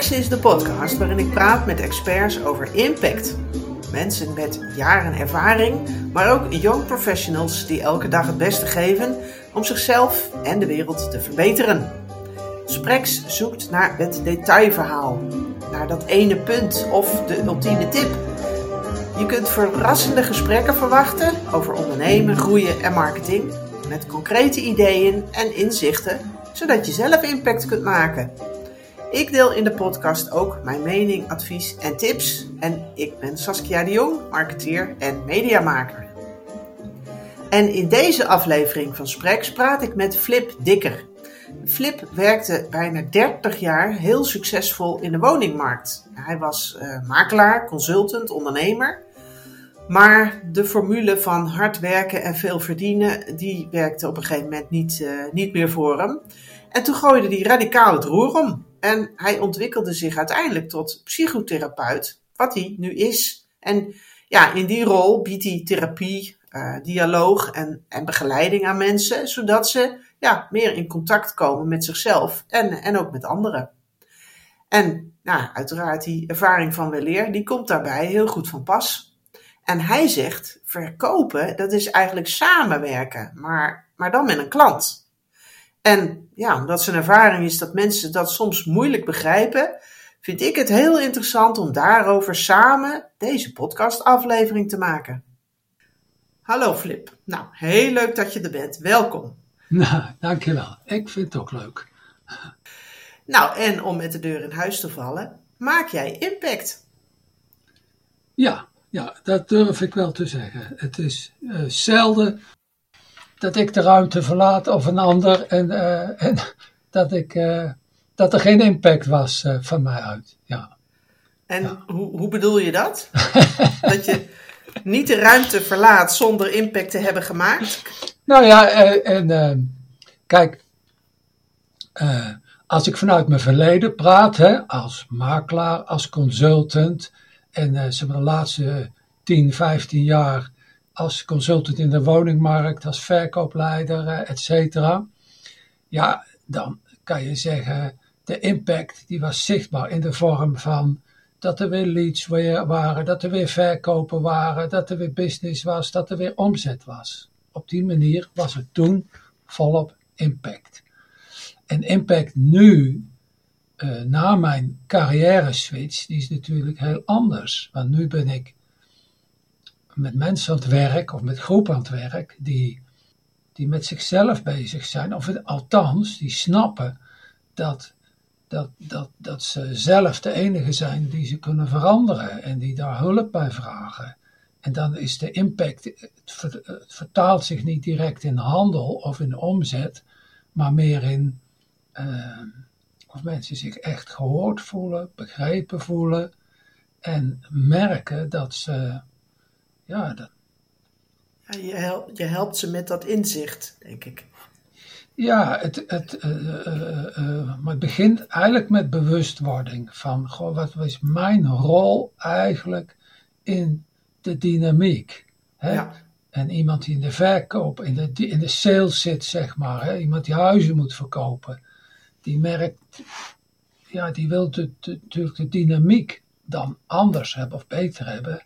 Sprex is de podcast waarin ik praat met experts over impact. Mensen met jaren ervaring, maar ook young professionals die elke dag het beste geven om zichzelf en de wereld te verbeteren. Sprex zoekt naar het detailverhaal, naar dat ene punt of de ultieme tip. Je kunt verrassende gesprekken verwachten over ondernemen, groeien en marketing, met concrete ideeën en inzichten, zodat je zelf impact kunt maken. Ik deel in de podcast ook mijn mening, advies en tips. En ik ben Saskia de Jong, marketeer en mediamaker. En in deze aflevering van Spreks praat ik met Flip Dikker. Flip werkte bijna 30 jaar heel succesvol in de woningmarkt. Hij was uh, makelaar, consultant, ondernemer. Maar de formule van hard werken en veel verdienen, die werkte op een gegeven moment niet, uh, niet meer voor hem. En toen gooide hij radicaal het roer om. En hij ontwikkelde zich uiteindelijk tot psychotherapeut, wat hij nu is. En ja, in die rol biedt hij therapie, uh, dialoog en, en begeleiding aan mensen, zodat ze ja, meer in contact komen met zichzelf en, en ook met anderen. En nou, uiteraard die ervaring van weleer, die komt daarbij heel goed van pas. En hij zegt, verkopen, dat is eigenlijk samenwerken, maar, maar dan met een klant. En ja, omdat zijn ervaring is dat mensen dat soms moeilijk begrijpen, vind ik het heel interessant om daarover samen deze podcastaflevering te maken. Hallo Flip. Nou, heel leuk dat je er bent. Welkom. Nou, dankjewel. Ik vind het ook leuk. Nou, en om met de deur in huis te vallen, maak jij impact? Ja, ja dat durf ik wel te zeggen. Het is uh, zelden dat ik de ruimte verlaat of een ander en, uh, en dat, ik, uh, dat er geen impact was uh, van mij uit. Ja. En ja. Hoe, hoe bedoel je dat? dat je niet de ruimte verlaat zonder impact te hebben gemaakt? Nou ja, en kijk, als ik vanuit mijn verleden praat, hè, als makelaar, als consultant, en ze hebben de laatste 10, 15 jaar als consultant in de woningmarkt, als verkoopleider, et cetera. Ja, dan kan je zeggen, de impact die was zichtbaar in de vorm van dat er weer leads waren, dat er weer verkopen waren, dat er weer business was, dat er weer omzet was. Op die manier was het toen volop impact. En impact nu, uh, na mijn carrière switch, die is natuurlijk heel anders. Want nu ben ik met mensen aan het werk of met groepen aan het werk die, die met zichzelf bezig zijn, of althans, die snappen dat, dat, dat, dat ze zelf de enige zijn die ze kunnen veranderen en die daar hulp bij vragen. En dan is de impact, het, vertaalt zich niet direct in handel of in omzet, maar meer in uh, of mensen zich echt gehoord voelen, begrepen voelen en merken dat ze ja, dat... ja je, helpt, je helpt ze met dat inzicht, denk ik. Ja, het, het, uh, uh, uh, maar het begint eigenlijk met bewustwording van, goh, wat was mijn rol eigenlijk in de dynamiek? Hè? Ja. En iemand die in de verkoop, in de, in de sales zit, zeg maar, hè? iemand die huizen moet verkopen, die merkt, ja, die wil natuurlijk de, de dynamiek dan anders hebben of beter hebben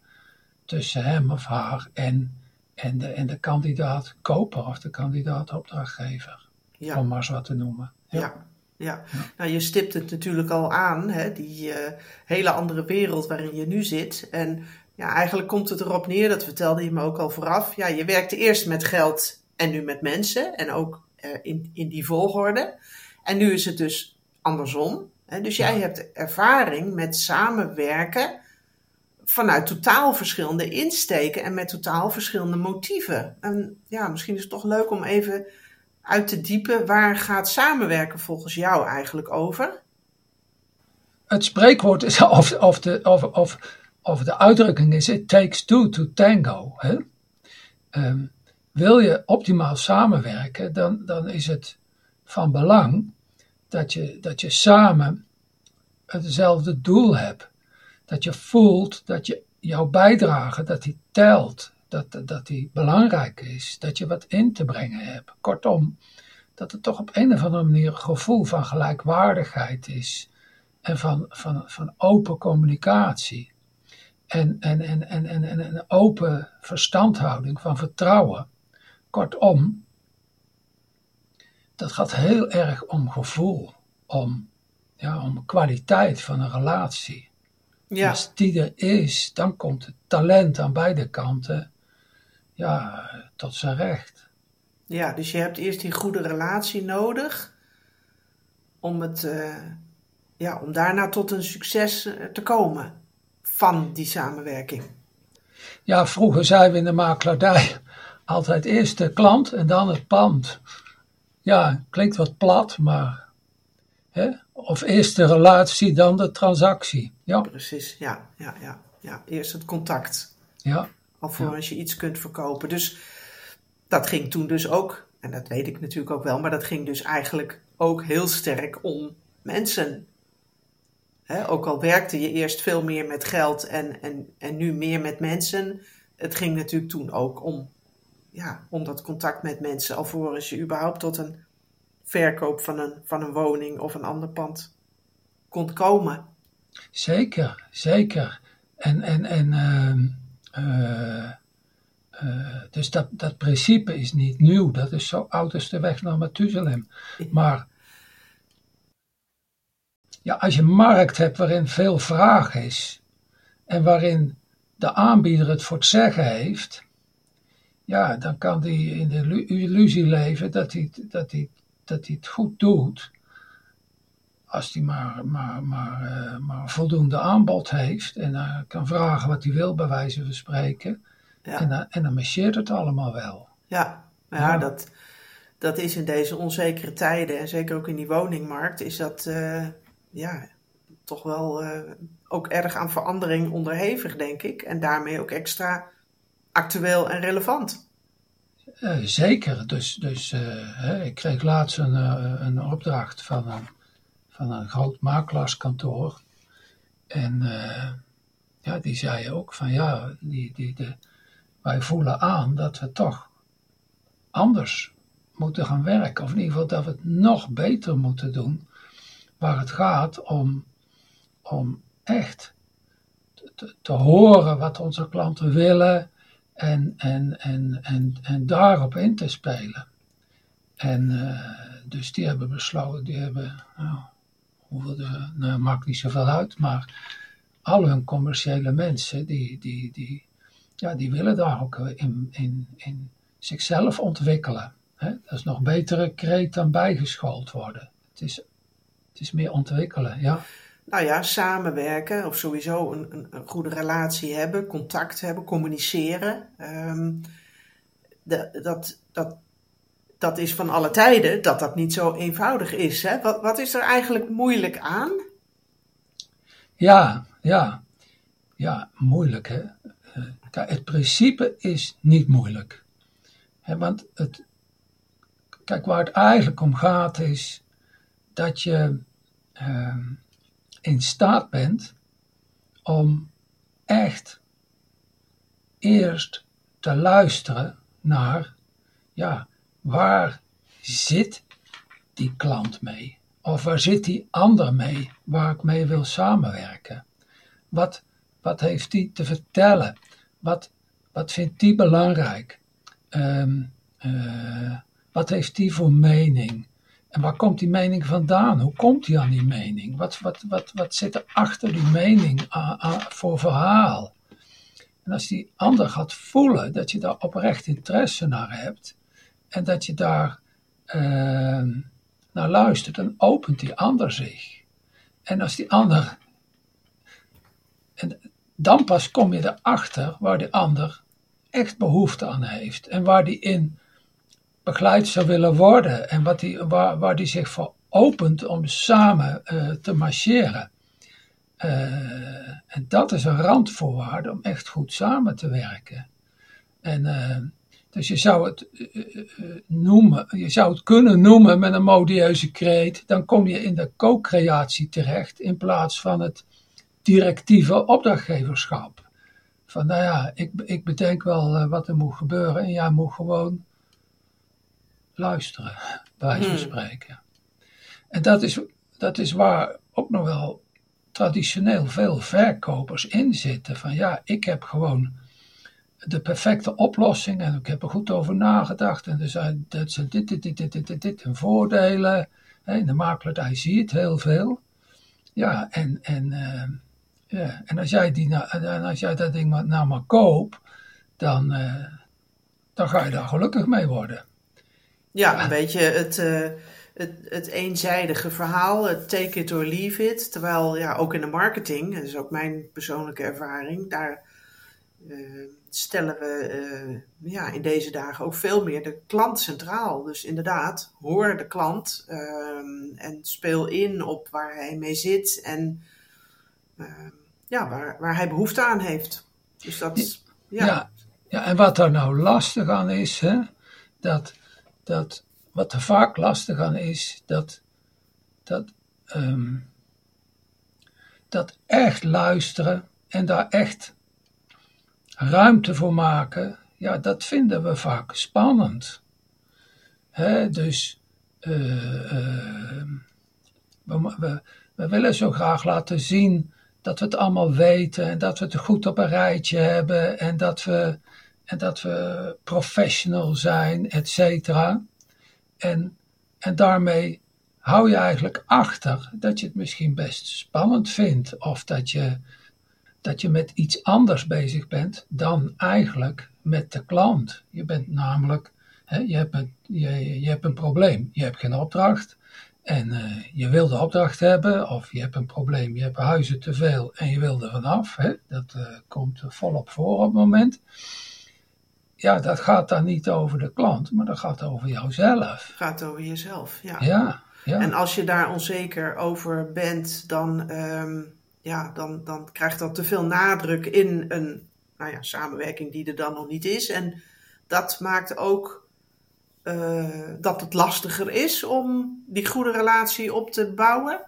tussen hem of haar en, en, de, en de kandidaat koper of de kandidaat opdrachtgever. Ja. Om maar eens wat te noemen. Ja. ja. Ja. nou je stipt het natuurlijk al aan, hè, die uh, hele andere wereld waarin je nu zit. En ja, eigenlijk komt het erop neer, dat vertelde je me ook al vooraf. Ja, je werkte eerst met geld en nu met mensen. En ook uh, in, in die volgorde. En nu is het dus andersom. Hè? Dus jij hebt ervaring met samenwerken vanuit totaal verschillende insteken en met totaal verschillende motieven. En ja, misschien is het toch leuk om even uit te diepen. Waar gaat samenwerken volgens jou eigenlijk over? Het spreekwoord is, of, de, of, of, of de uitdrukking is: It takes two to tango. Hè? Um, wil je optimaal samenwerken, dan, dan is het van belang dat je, dat je samen hetzelfde doel hebt dat je voelt dat je, jouw bijdrage, dat die telt, dat, dat die belangrijk is, dat je wat in te brengen hebt. Kortom, dat er toch op een of andere manier een gevoel van gelijkwaardigheid is. en van, van, van open communicatie. En, en, en, en, en, en een open verstandhouding van vertrouwen. Kortom, dat gaat heel erg om gevoel, om, ja, om kwaliteit van een relatie. Ja. Als die er is, dan komt het talent aan beide kanten ja, tot zijn recht. Ja, dus je hebt eerst die goede relatie nodig om, het, eh, ja, om daarna tot een succes eh, te komen van die samenwerking. Ja, vroeger zeiden we in de makelaardij altijd eerst de klant en dan het pand. Ja, klinkt wat plat, maar. Hè? Of eerst de relatie, dan de transactie. Ja, Precies, ja, ja, ja, ja. Eerst het contact, ja, alvorens je iets kunt verkopen. Dus dat ging toen dus ook, en dat weet ik natuurlijk ook wel, maar dat ging dus eigenlijk ook heel sterk om mensen. Ook al werkte je eerst veel meer met geld en, en, en nu meer met mensen, het ging natuurlijk toen ook om, ja, om dat contact met mensen, alvorens je überhaupt tot een verkoop van een, van een woning of een ander pand kon komen. zeker, zeker. En, en, en ehm, eh, eh, dus dat, dat principe is niet nieuw. Dat is zo oud als de weg naar Methuselem. Maar ja, als je een markt hebt waarin veel vraag is en waarin de aanbieder het voor het zeggen heeft, ja, dan kan die in de lu- illusie leven dat hij, dat hij, dat hij het goed doet. Als hij maar, maar, maar, eh, maar voldoende aanbod heeft en kan vragen wat hij wil, bij wijze van spreken. Ja. En, dan, en dan marcheert het allemaal wel. Ja, Ja. Dat, dat is in deze onzekere tijden en zeker ook in die woningmarkt is dat eh, ja, toch wel eh, ook erg aan verandering onderhevig, denk ik. En daarmee ook extra actueel en relevant. Eh, zeker. Dus, dus eh, ik kreeg laatst een, eh, een opdracht van een, van een groot makelaarskantoor. En ja, die zei ook van ja, die, die, de, wij voelen aan dat we toch anders moeten gaan werken. Of in ieder geval dat we het nog beter moeten doen. Waar het gaat om, om echt te, te horen wat onze klanten willen en, en, en, en, en daarop in te spelen. En eh, dus die hebben besloten, die hebben, nou, hoeveel de, nou, maakt niet zoveel uit, maar al hun commerciële mensen, die, die, die, ja, die willen daar ook in, in, in zichzelf ontwikkelen. Hè? Dat is nog betere kreet dan bijgeschoold worden. Het is, het is meer ontwikkelen, ja. Nou ja, samenwerken of sowieso een, een, een goede relatie hebben, contact hebben, communiceren. ehm, dat, dat, dat is van alle tijden dat dat niet zo eenvoudig is. Hè? Wat, wat is er eigenlijk moeilijk aan? Ja, ja. Ja, moeilijk hè. Eh, Kijk, het principe is niet moeilijk. Hè, want het, kijk, waar het eigenlijk om gaat is dat je ehm, in staat bent om echt eerst te luisteren naar, ja, waar zit die klant mee? Of waar zit die ander mee waar ik mee wil samenwerken? Wat, wat heeft die te vertellen? Wat, wat vindt die belangrijk? Ehm, eh, wat heeft die voor mening? En waar komt die mening vandaan? Hoe komt die aan die mening? Wat, wat, wat, wat zit er achter die mening voor verhaal? En als die ander gaat voelen dat je daar oprecht interesse naar hebt en dat je daar ehm, naar luistert, dan opent die ander zich. En als die ander. En dan pas kom je erachter waar die ander echt behoefte aan heeft en waar die in begeleid zou willen worden en wat die, waar, waar die zich voor opent om samen eh, te marcheren. Eh, en dat is een randvoorwaarde om echt goed samen te werken. En eh, dus je zou het noemen, je zou het kunnen noemen met een modieuze kreet, dan kom je in de co-creatie terecht in plaats van het directieve opdrachtgeverschap. Van nou ja, ik, ik bedenk wel wat er moet gebeuren en jij moet gewoon luisteren, bij van Hmm. spreken. En dat is, dat is waar ook nog wel traditioneel veel verkopers in zitten. Van ja, ik heb gewoon de perfecte oplossing en ik heb er goed over nagedacht. En er zijn, dat zijn dit, dit, dit, dit, dit, dit, dit en voordelen. In de makelaardij zie je het heel veel. Ja, en, en, uh, ja, en als, jij die, en als jij dat ding maar, nou maar koopt, dan, uh, dan ga je daar gelukkig mee worden. Ja, een beetje het, uh, het, het eenzijdige verhaal, het take it or leave it. Terwijl ja, ook in de marketing, dat is ook mijn persoonlijke ervaring, daar uh, stellen we uh, ja, in deze dagen ook veel meer de klant centraal. Dus inderdaad, hoor de klant uh, en speel in op waar hij mee zit en ehm, ja, waar, waar hij behoefte aan heeft. Dus dat, ja. ja. Ja, en wat er nou lastig aan is, hè, dat, dat, wat er vaak lastig aan is, dat, dat, um, dat echt luisteren en daar echt ruimte voor maken, ja, dat vinden we vaak spannend. Dus we, we, we, willen zo graag laten zien dat we het allemaal weten en dat we het goed op een rijtje hebben en dat we, en dat we professional zijn, et cetera. En, en daarmee hou je eigenlijk achter dat je het misschien best spannend vindt of dat je dat je met iets anders bezig bent dan eigenlijk met de klant. Je bent namelijk, hè, je, hebt een, je, je hebt een probleem, je hebt geen opdracht en uh, je wil de opdracht hebben, of je hebt een probleem, je hebt huizen te veel en je wil er vanaf. Hè, dat uh, komt volop voor op het moment. Ja, dat gaat dan niet over de klant, maar dat gaat over jouzelf. Gaat over jezelf, ja. Ja, ja. En als je daar onzeker over bent, dan um, ja, dan, dan krijgt dat te veel nadruk in een nou ja, samenwerking die er dan nog niet is. En dat maakt ook uh, dat het lastiger is om die goede relatie op te bouwen.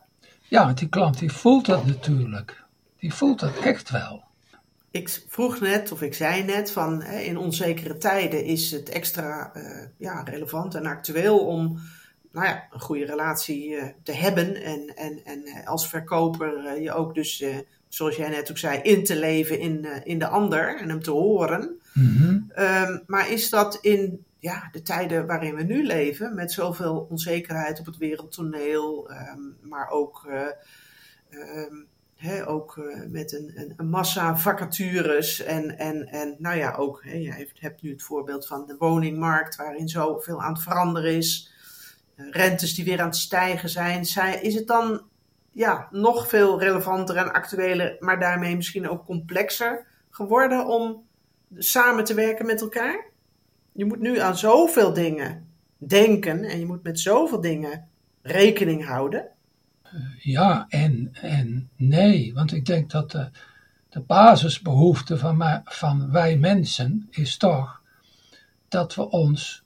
Ja, want die klant die voelt dat natuurlijk. Die voelt dat echt wel. Ik vroeg net, of ik zei net, van hè, in onzekere tijden is het extra uh, ja, relevant en actueel om nou ja, een goede relatie uh, te hebben. En, en, en uh, als verkoper uh, je ook dus, zoals jij net ook zei, in te leven in, in de ander en hem te horen. Mm-hmm. Um, maar is dat in ja, de tijden waarin we nu leven, met zoveel onzekerheid op het wereldtoneel, um, maar ook, um, ook met een, een, massa vacatures en, en, en nou ja, ook, he, jij hebt nu het voorbeeld van de woningmarkt waarin zoveel aan het veranderen is rentes die weer aan het stijgen zijn, is het dan ja, nog veel relevanter en actueler, maar daarmee misschien ook complexer geworden om samen te werken met elkaar? Je moet nu aan zoveel dingen denken en je moet met zoveel dingen rekening houden. Ja en, en nee, want ik denk dat de, de basisbehoefte van, van wij mensen is toch dat we ons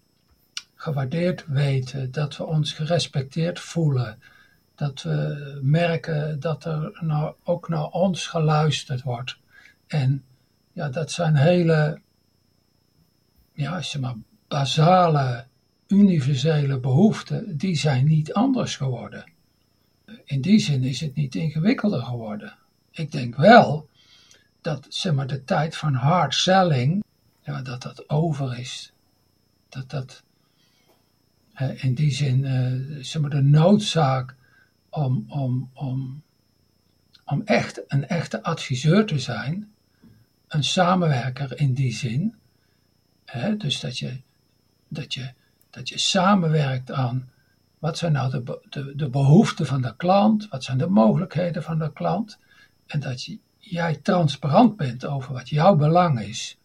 gewaardeerd weten, dat we ons gerespecteerd voelen, dat we merken dat er nou ook naar ons geluisterd wordt. En ja, dat zijn hele, ja, zeg maar, basale, universele behoeften, die zijn niet anders geworden. In die zin is het niet ingewikkelder geworden. Ik denk wel dat, zeg maar, de tijd van hard selling, ja, dat dat over is. Dat dat uh, in die zin, uh, zeg maar, de noodzaak om, om, om, om echt een echte adviseur te zijn, een samenwerker in die zin. Hè, dus dat je, dat, je, dat je samenwerkt aan wat zijn nou de, de, behoeften van de klant, wat zijn de mogelijkheden van de klant. En dat jij transparant bent over wat jouw belang is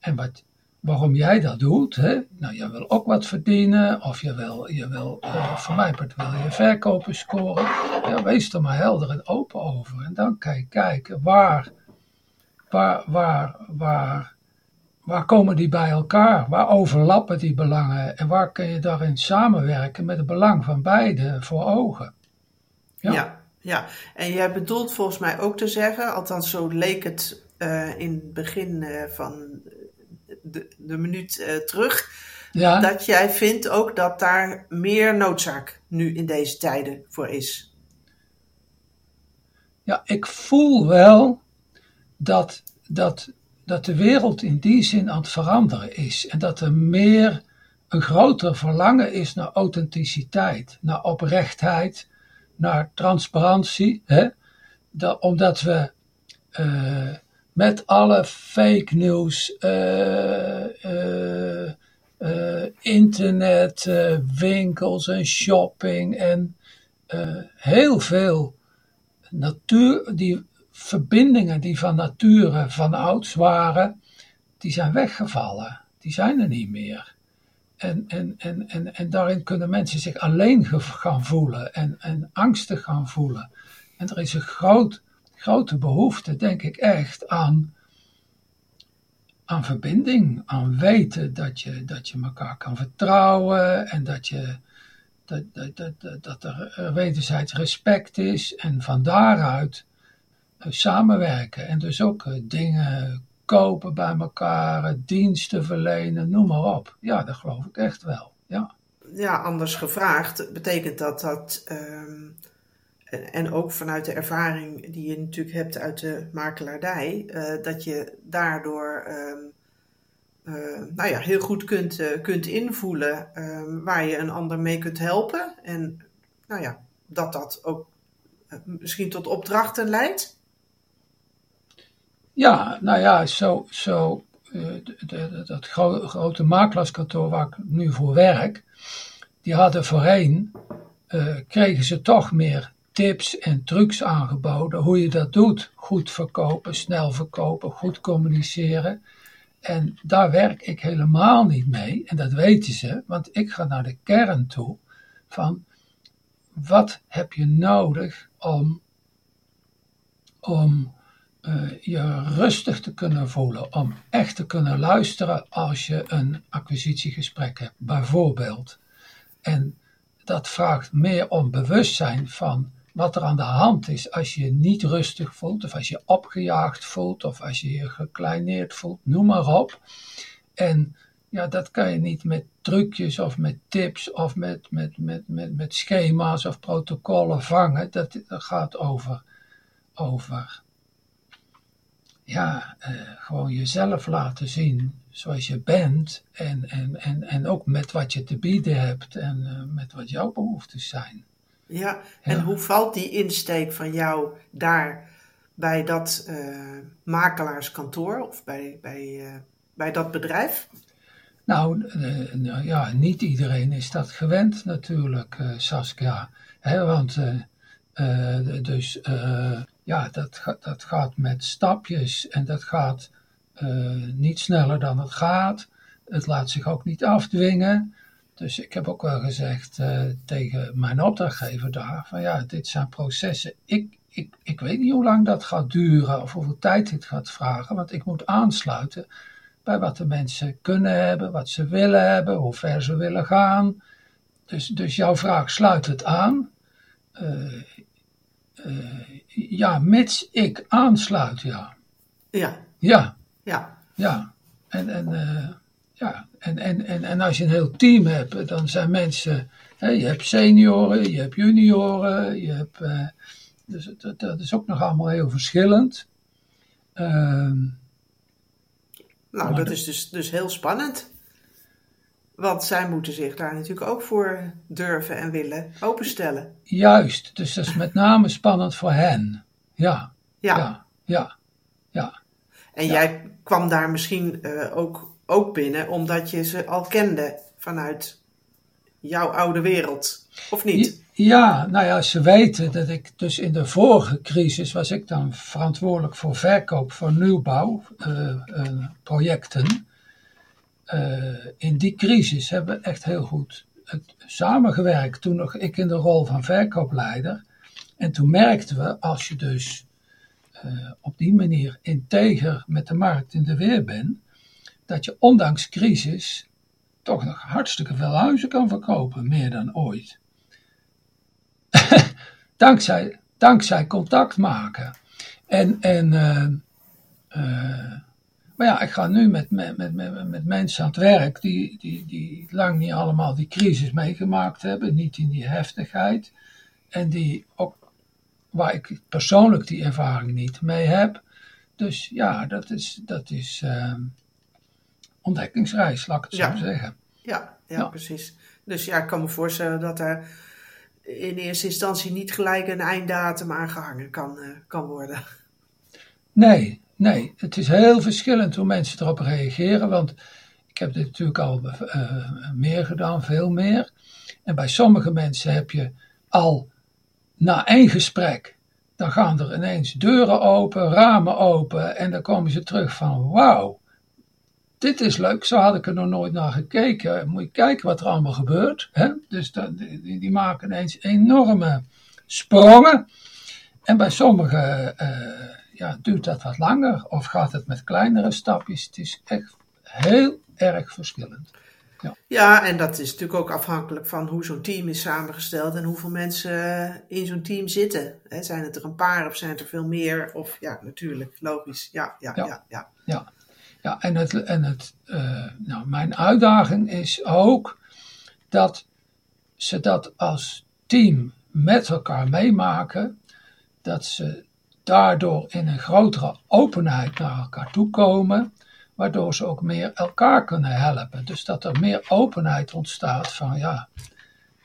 en wat waarom jij dat doet. Hè? Nou, je wil ook wat verdienen, of je wil, je wil uh, voor mij wil je verkopen scoren. Ja, wees er maar helder en open over. En dan kan je kijken waar, waar, waar, waar, waar komen die bij elkaar? Waar overlappen die belangen? En waar kun je daarin samenwerken met het belang van beide voor ogen? Ja. ja. Ja, en jij bedoelt volgens mij ook te zeggen, althans zo leek het uh, in het begin uh, van de, de minuut uh, terug. Ja. Dat jij vindt ook dat daar meer noodzaak nu in deze tijden voor is. ja, ik voel wel dat, dat, dat de wereld in die zin aan het veranderen is. En dat er meer, een groter verlangen is naar authenticiteit, naar oprechtheid, naar transparantie. Hè? Dat, omdat we uh, met alle fake news, uh, internet, winkels en shopping en heel veel natuur, die verbindingen die van nature van ouds waren, die zijn weggevallen. Die zijn er niet meer. En, en, en, en, en daarin kunnen mensen zich alleen gaan voelen en, en angstig gaan voelen. En er is een groot, grote behoefte, denk ik echt, aan, aan verbinding, aan weten dat je, dat je elkaar kan vertrouwen en dat, je, dat, dat, dat, dat er wederzijds respect is en van daaruit samenwerken en dus ook eh, dingen kopen bij elkaar, eh, diensten verlenen, noem maar op. Ja, dat geloof ik echt wel. Ja, ja anders gevraagd, betekent dat dat, ehm, en ook vanuit de ervaring die je natuurlijk hebt uit de makelaardij, dat je daardoor um, nou ja, heel goed kunt, kunt invoelen ehm, waar je een ander mee kunt helpen. En nou ja, dat dat ook misschien tot opdrachten leidt. Ja, nou ja, zo, zo uh, dat grote makelaarskantoor waar ik nu voor werk, die hadden voorheen, uh, kregen ze toch meer tips en trucs aangeboden hoe je dat doet. Goed verkopen, snel verkopen, goed communiceren. En daar werk ik helemaal niet mee. En dat weten ze, want ik ga naar de kern toe van wat heb je nodig om, om uh, je rustig te kunnen voelen, om echt te kunnen luisteren als je een acquisitiegesprek hebt, bijvoorbeeld. En dat vraagt meer om bewustzijn van wat er aan de hand is als je je niet rustig voelt, of als je opgejaagd voelt, of als je je gekleineerd voelt, noem maar op. En ja, dat kan je niet met trucjes of met tips of met, met, met, met, met schema's of protocollen vangen. Dat, dat gaat over, over ja, uh, gewoon jezelf laten zien zoals je bent en, en, en, en ook met wat je te bieden hebt en uh, met wat jouw behoeftes zijn. Ja, en hoe valt die insteek van jou daar bij dat uh, makelaarskantoor of bij, bij, bij dat bedrijf? Nou, nou, ja, niet iedereen is dat gewend natuurlijk, Saskia. Hè, want dus ja, dat, dat gaat met stapjes en dat gaat uh, niet sneller dan het gaat. Het laat zich ook niet afdwingen. Dus ik heb ook wel gezegd uh, tegen mijn opdrachtgever daar: van ja, dit zijn processen. Ik, ik, ik weet niet hoe lang dat gaat duren of hoeveel tijd dit gaat vragen, want ik moet aansluiten bij wat de mensen kunnen hebben, wat ze willen hebben, hoe ver ze willen gaan. Dus, dus jouw vraag sluit het aan. Uh, ja, mits ik aansluit, ja. Ja. Ja. Ja. Ja. En, en, uh, ja. En, en, en, en als je een heel team hebt, dan zijn mensen, hè, je hebt senioren, je hebt junioren, je hebt, uh, dus dat, dat, is ook nog allemaal heel verschillend. Uh, nou, dat is dus, dus heel spannend. Want zij moeten zich daar natuurlijk ook voor durven en willen openstellen. Juist, dus dat is met name spannend voor hen. Ja, ja, ja, ja. ja. En jij kwam daar misschien uh, ook, ook binnen omdat je ze al kende vanuit jouw oude wereld, of niet? Ja, nou ja, ze weten dat ik dus in de vorige crisis was ik dan verantwoordelijk voor verkoop van nieuwbouwprojecten. Uh, uh, uh, in die crisis hebben we echt heel goed samengewerkt. Toen nog ik in de rol van verkoopleider. En toen merkten we, als je dus uh, op die manier integer met de markt in de weer bent, dat je ondanks crisis toch nog hartstikke veel huizen kan verkopen, meer dan ooit. dankzij, dankzij contact maken. En, en uh, maar ja, ik ga nu met, met, met, met, met mensen aan het werk die, die, die lang niet allemaal die crisis meegemaakt hebben, niet in die heftigheid. En die ook waar ik persoonlijk die ervaring niet mee heb. Dus ja, dat is, dat is uh, ontdekkingsreis, laat ik het Ja. zo zeggen. Ja, ja, Ja. precies. Dus ja, ik kan me voorstellen dat er in eerste instantie niet gelijk een einddatum aangehangen kan, eh, kan worden. Nee, nee, het is heel verschillend hoe mensen erop reageren, want ik heb dit natuurlijk al eh, meer gedaan, veel meer. En bij sommige mensen heb je al na één gesprek, dan gaan er ineens deuren open, ramen open en dan komen ze terug van wauw, dit is leuk, zo had ik er nog nooit naar gekeken. Moet je kijken wat er allemaal gebeurt. Hè? Dus die, die maken ineens enorme sprongen. En bij sommigen eh, ja, duurt dat wat langer of gaat het met kleinere stapjes. Het is echt heel erg verschillend. Ja, en dat is natuurlijk ook afhankelijk van hoe zo'n team is samengesteld en hoeveel mensen in zo'n team zitten. Zijn het er een paar of zijn het er veel meer? Of ja, natuurlijk, logisch. Ja, ja, Ja. ja. ja. Ja, ja en, het, en het, eh, nou, mijn uitdaging is ook dat ze dat als team met elkaar meemaken, dat ze daardoor in een grotere openheid naar elkaar toe komen, waardoor ze ook meer elkaar kunnen helpen. Dus dat er meer openheid ontstaat van ja,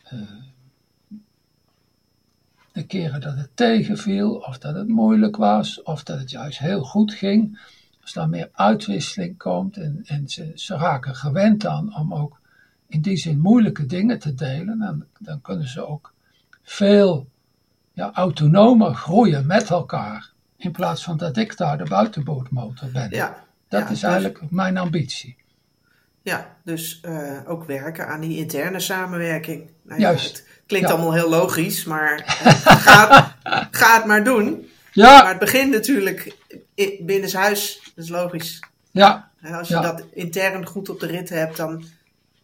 eh, de keren dat het tegenviel, of dat het moeilijk was, of dat het juist heel goed ging, als daar meer uitwisseling komt en, en ze, ze raken gewend aan om ook in die zin moeilijke dingen te delen, dan, dan kunnen ze ook veel ja, autonomer groeien met elkaar. In plaats van dat ik daar de buitenbootmotor ben. ja. dat ja, is dus- eigenlijk mijn ambitie. Ja, dus eh, ook werken aan die interne samenwerking. Nou ja, Juist. Het klinkt Ja. allemaal heel logisch, maar eh, ga, ga het maar doen. Maar Ja, het begint natuurlijk binnenshuis, dat is logisch. ja, Hè, Als je Ja. dat intern goed op de rit hebt, dan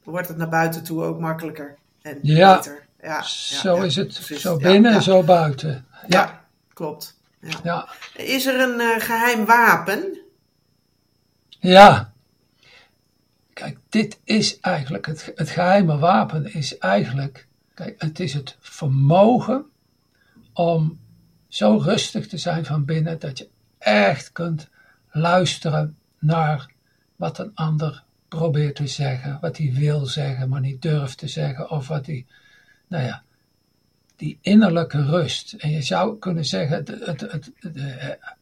wordt het naar buiten toe ook makkelijker en Ja. beter. Ja, zo is het. precies. Zo binnen, ja. zo buiten. Ja, klopt. Ja. ja, Is er een eh, geheim wapen? ja. Kijk, dit is eigenlijk, het, het geheime wapen is eigenlijk, kijk, het is het vermogen om zo rustig te zijn van binnen dat je echt kunt luisteren naar wat een ander probeert te zeggen, wat hij wil zeggen, maar niet durft te zeggen, of wat hij, nou ja, die innerlijke rust. En je zou kunnen zeggen, het, het, het,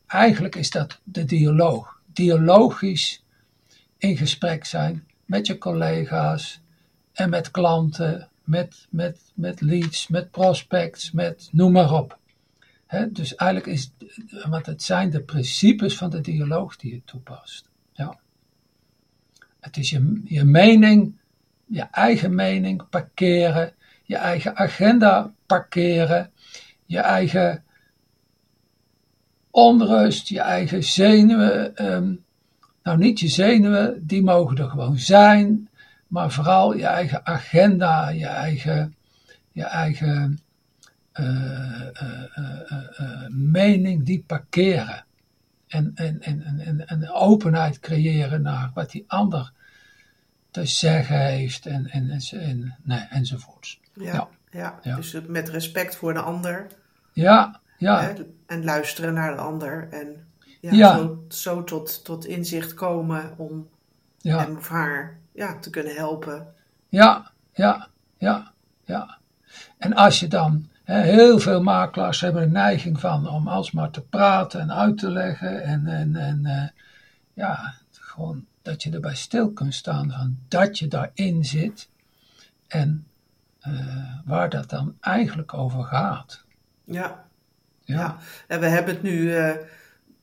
eigenlijk is dat de dialoog. Dialogisch in gesprek zijn met je collega's en met klanten, met, met, met leads, met prospects, met noem maar op. Dus eigenlijk is, want het zijn de principes van de dialoog die je toepast. Ja. Het is je, je mening, je eigen mening parkeren, je eigen agenda parkeren, je eigen onrust, je eigen zenuwen. ehm, nou, niet je zenuwen, die mogen er gewoon zijn, maar vooral je eigen agenda, je eigen, je eigen eh, eh, eh, mening, die parkeren. En, en, en, en, en, en openheid creëren naar wat die ander te zeggen heeft en, en, en, en, nee, enzovoorts. Ja, Ja. ja. Ja. dus met respect voor de ander Ja, ja, hè, en luisteren naar de ander. En ja, zo, zo tot, tot inzicht komen om ja. hem of haar ja, te kunnen helpen. Ja, ja, ja, ja. En als je dan, hè, heel veel makelaars hebben de neiging van om alsmaar te praten en uit te leggen en, en, en eh, ja, gewoon dat je erbij stil kunt staan van dat je daarin zit en eh, waar dat dan eigenlijk over gaat. Ja, Ja, Ja, en we hebben het nu, eh,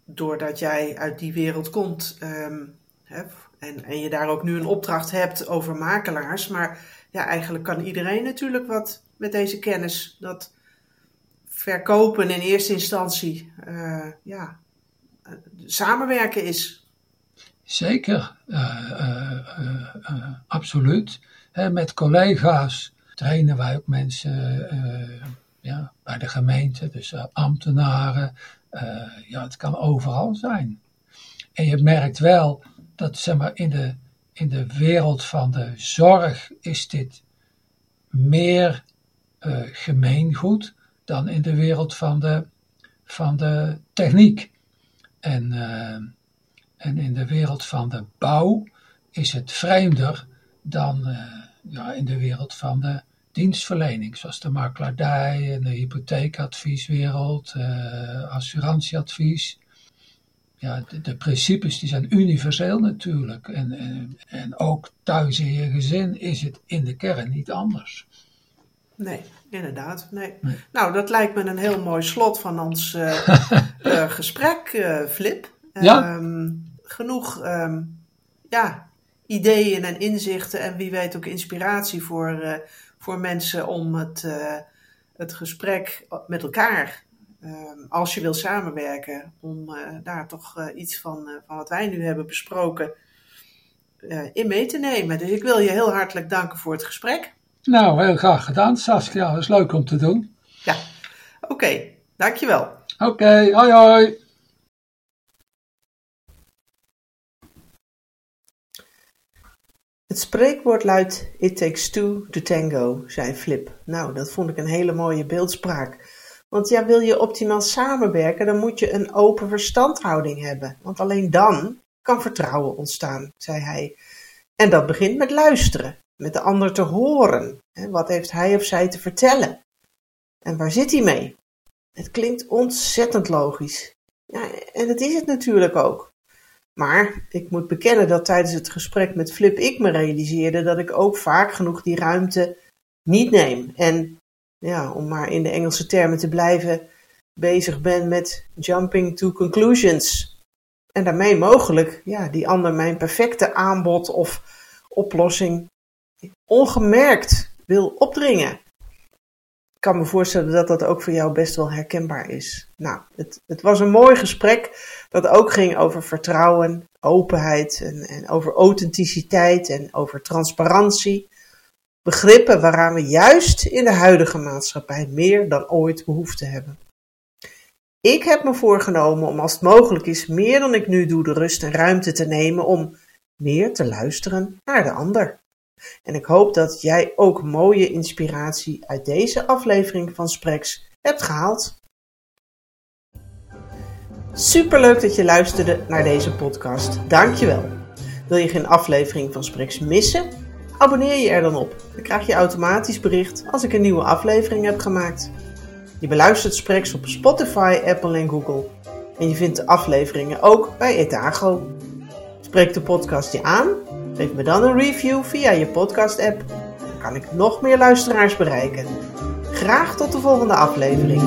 doordat jij uit die wereld komt ehm, hè, en, en je daar ook nu een opdracht hebt over makelaars, maar ja, eigenlijk kan iedereen natuurlijk wat met deze kennis. Dat verkopen in eerste instantie, eh, ja, samenwerken is. Zeker, eh, eh, eh, absoluut. Hè, met collega's trainen wij ook mensen ja, bij de gemeente, dus ambtenaren. ja, het kan overal zijn. En je merkt wel dat zeg maar, in, de, in de wereld van de zorg is dit meer eh, gemeengoed dan in de wereld van de van de techniek. En, en in de wereld van de bouw is het vreemder dan eh, ja, in de wereld van de dienstverlening, zoals de makelaardij en de hypotheekadvieswereld, uh, assurantieadvies. Ja, de, de, principes die zijn universeel natuurlijk. En, en, en ook thuis in je gezin is het in de kern niet anders. Nee, inderdaad. Nee. Nou, dat lijkt me een heel mooi slot van ons uh, gesprek, Flip. Ja? Um, genoeg um, ja, ideeën en inzichten en wie weet ook inspiratie voor, uh, voor mensen om het, het gesprek met elkaar, um, als je wil samenwerken, om daar toch iets van, van wat wij nu hebben besproken in mee te nemen. Dus ik wil je heel hartelijk danken voor het gesprek. Nou, heel graag gedaan, Saskia. Dat is leuk om te doen. Ja, oké. Okay. Dankjewel. Oké, okay. hoi hoi. Het spreekwoord luidt It takes two to tango, zei Flip. Nou, dat vond ik een hele mooie beeldspraak. Want ja, wil je optimaal samenwerken, dan moet je een open verstandhouding hebben. Want alleen dan kan vertrouwen ontstaan, zei hij. En dat begint met luisteren met de ander te horen. Wat heeft hij of zij te vertellen? En waar zit hij mee? Het klinkt ontzettend logisch. Ja, en dat is het natuurlijk ook. Maar ik moet bekennen dat tijdens het gesprek met Flip ik me realiseerde dat ik ook vaak genoeg die ruimte niet neem. En ja, om maar in de Engelse termen te blijven, bezig ben met jumping to conclusions. En daarmee mogelijk ja, die ander mijn perfecte aanbod of oplossing ongemerkt wil opdringen. Ik kan me voorstellen dat dat ook voor jou best wel herkenbaar is. Nou, het, het was een mooi gesprek dat ook ging over vertrouwen, openheid en, en over authenticiteit en over transparantie. Begrippen waaraan we juist in de huidige maatschappij meer dan ooit behoefte hebben. Ik heb me voorgenomen om als het mogelijk is meer dan ik nu doe de rust en ruimte te nemen om meer te luisteren naar de ander. En ik hoop dat jij ook mooie inspiratie uit deze aflevering van Spreks hebt gehaald. Superleuk dat je luisterde naar deze podcast. Dankjewel. Wil je geen aflevering van Spreks missen? Abonneer je er dan op. Dan krijg je automatisch bericht als ik een nieuwe aflevering heb gemaakt. Je beluistert Spreks op Spotify, Apple en Google. En je vindt de afleveringen ook bij Etago. Spreek de podcast je aan Geef me dan een review via je podcast-app. Dan kan ik nog meer luisteraars bereiken. Graag tot de volgende aflevering.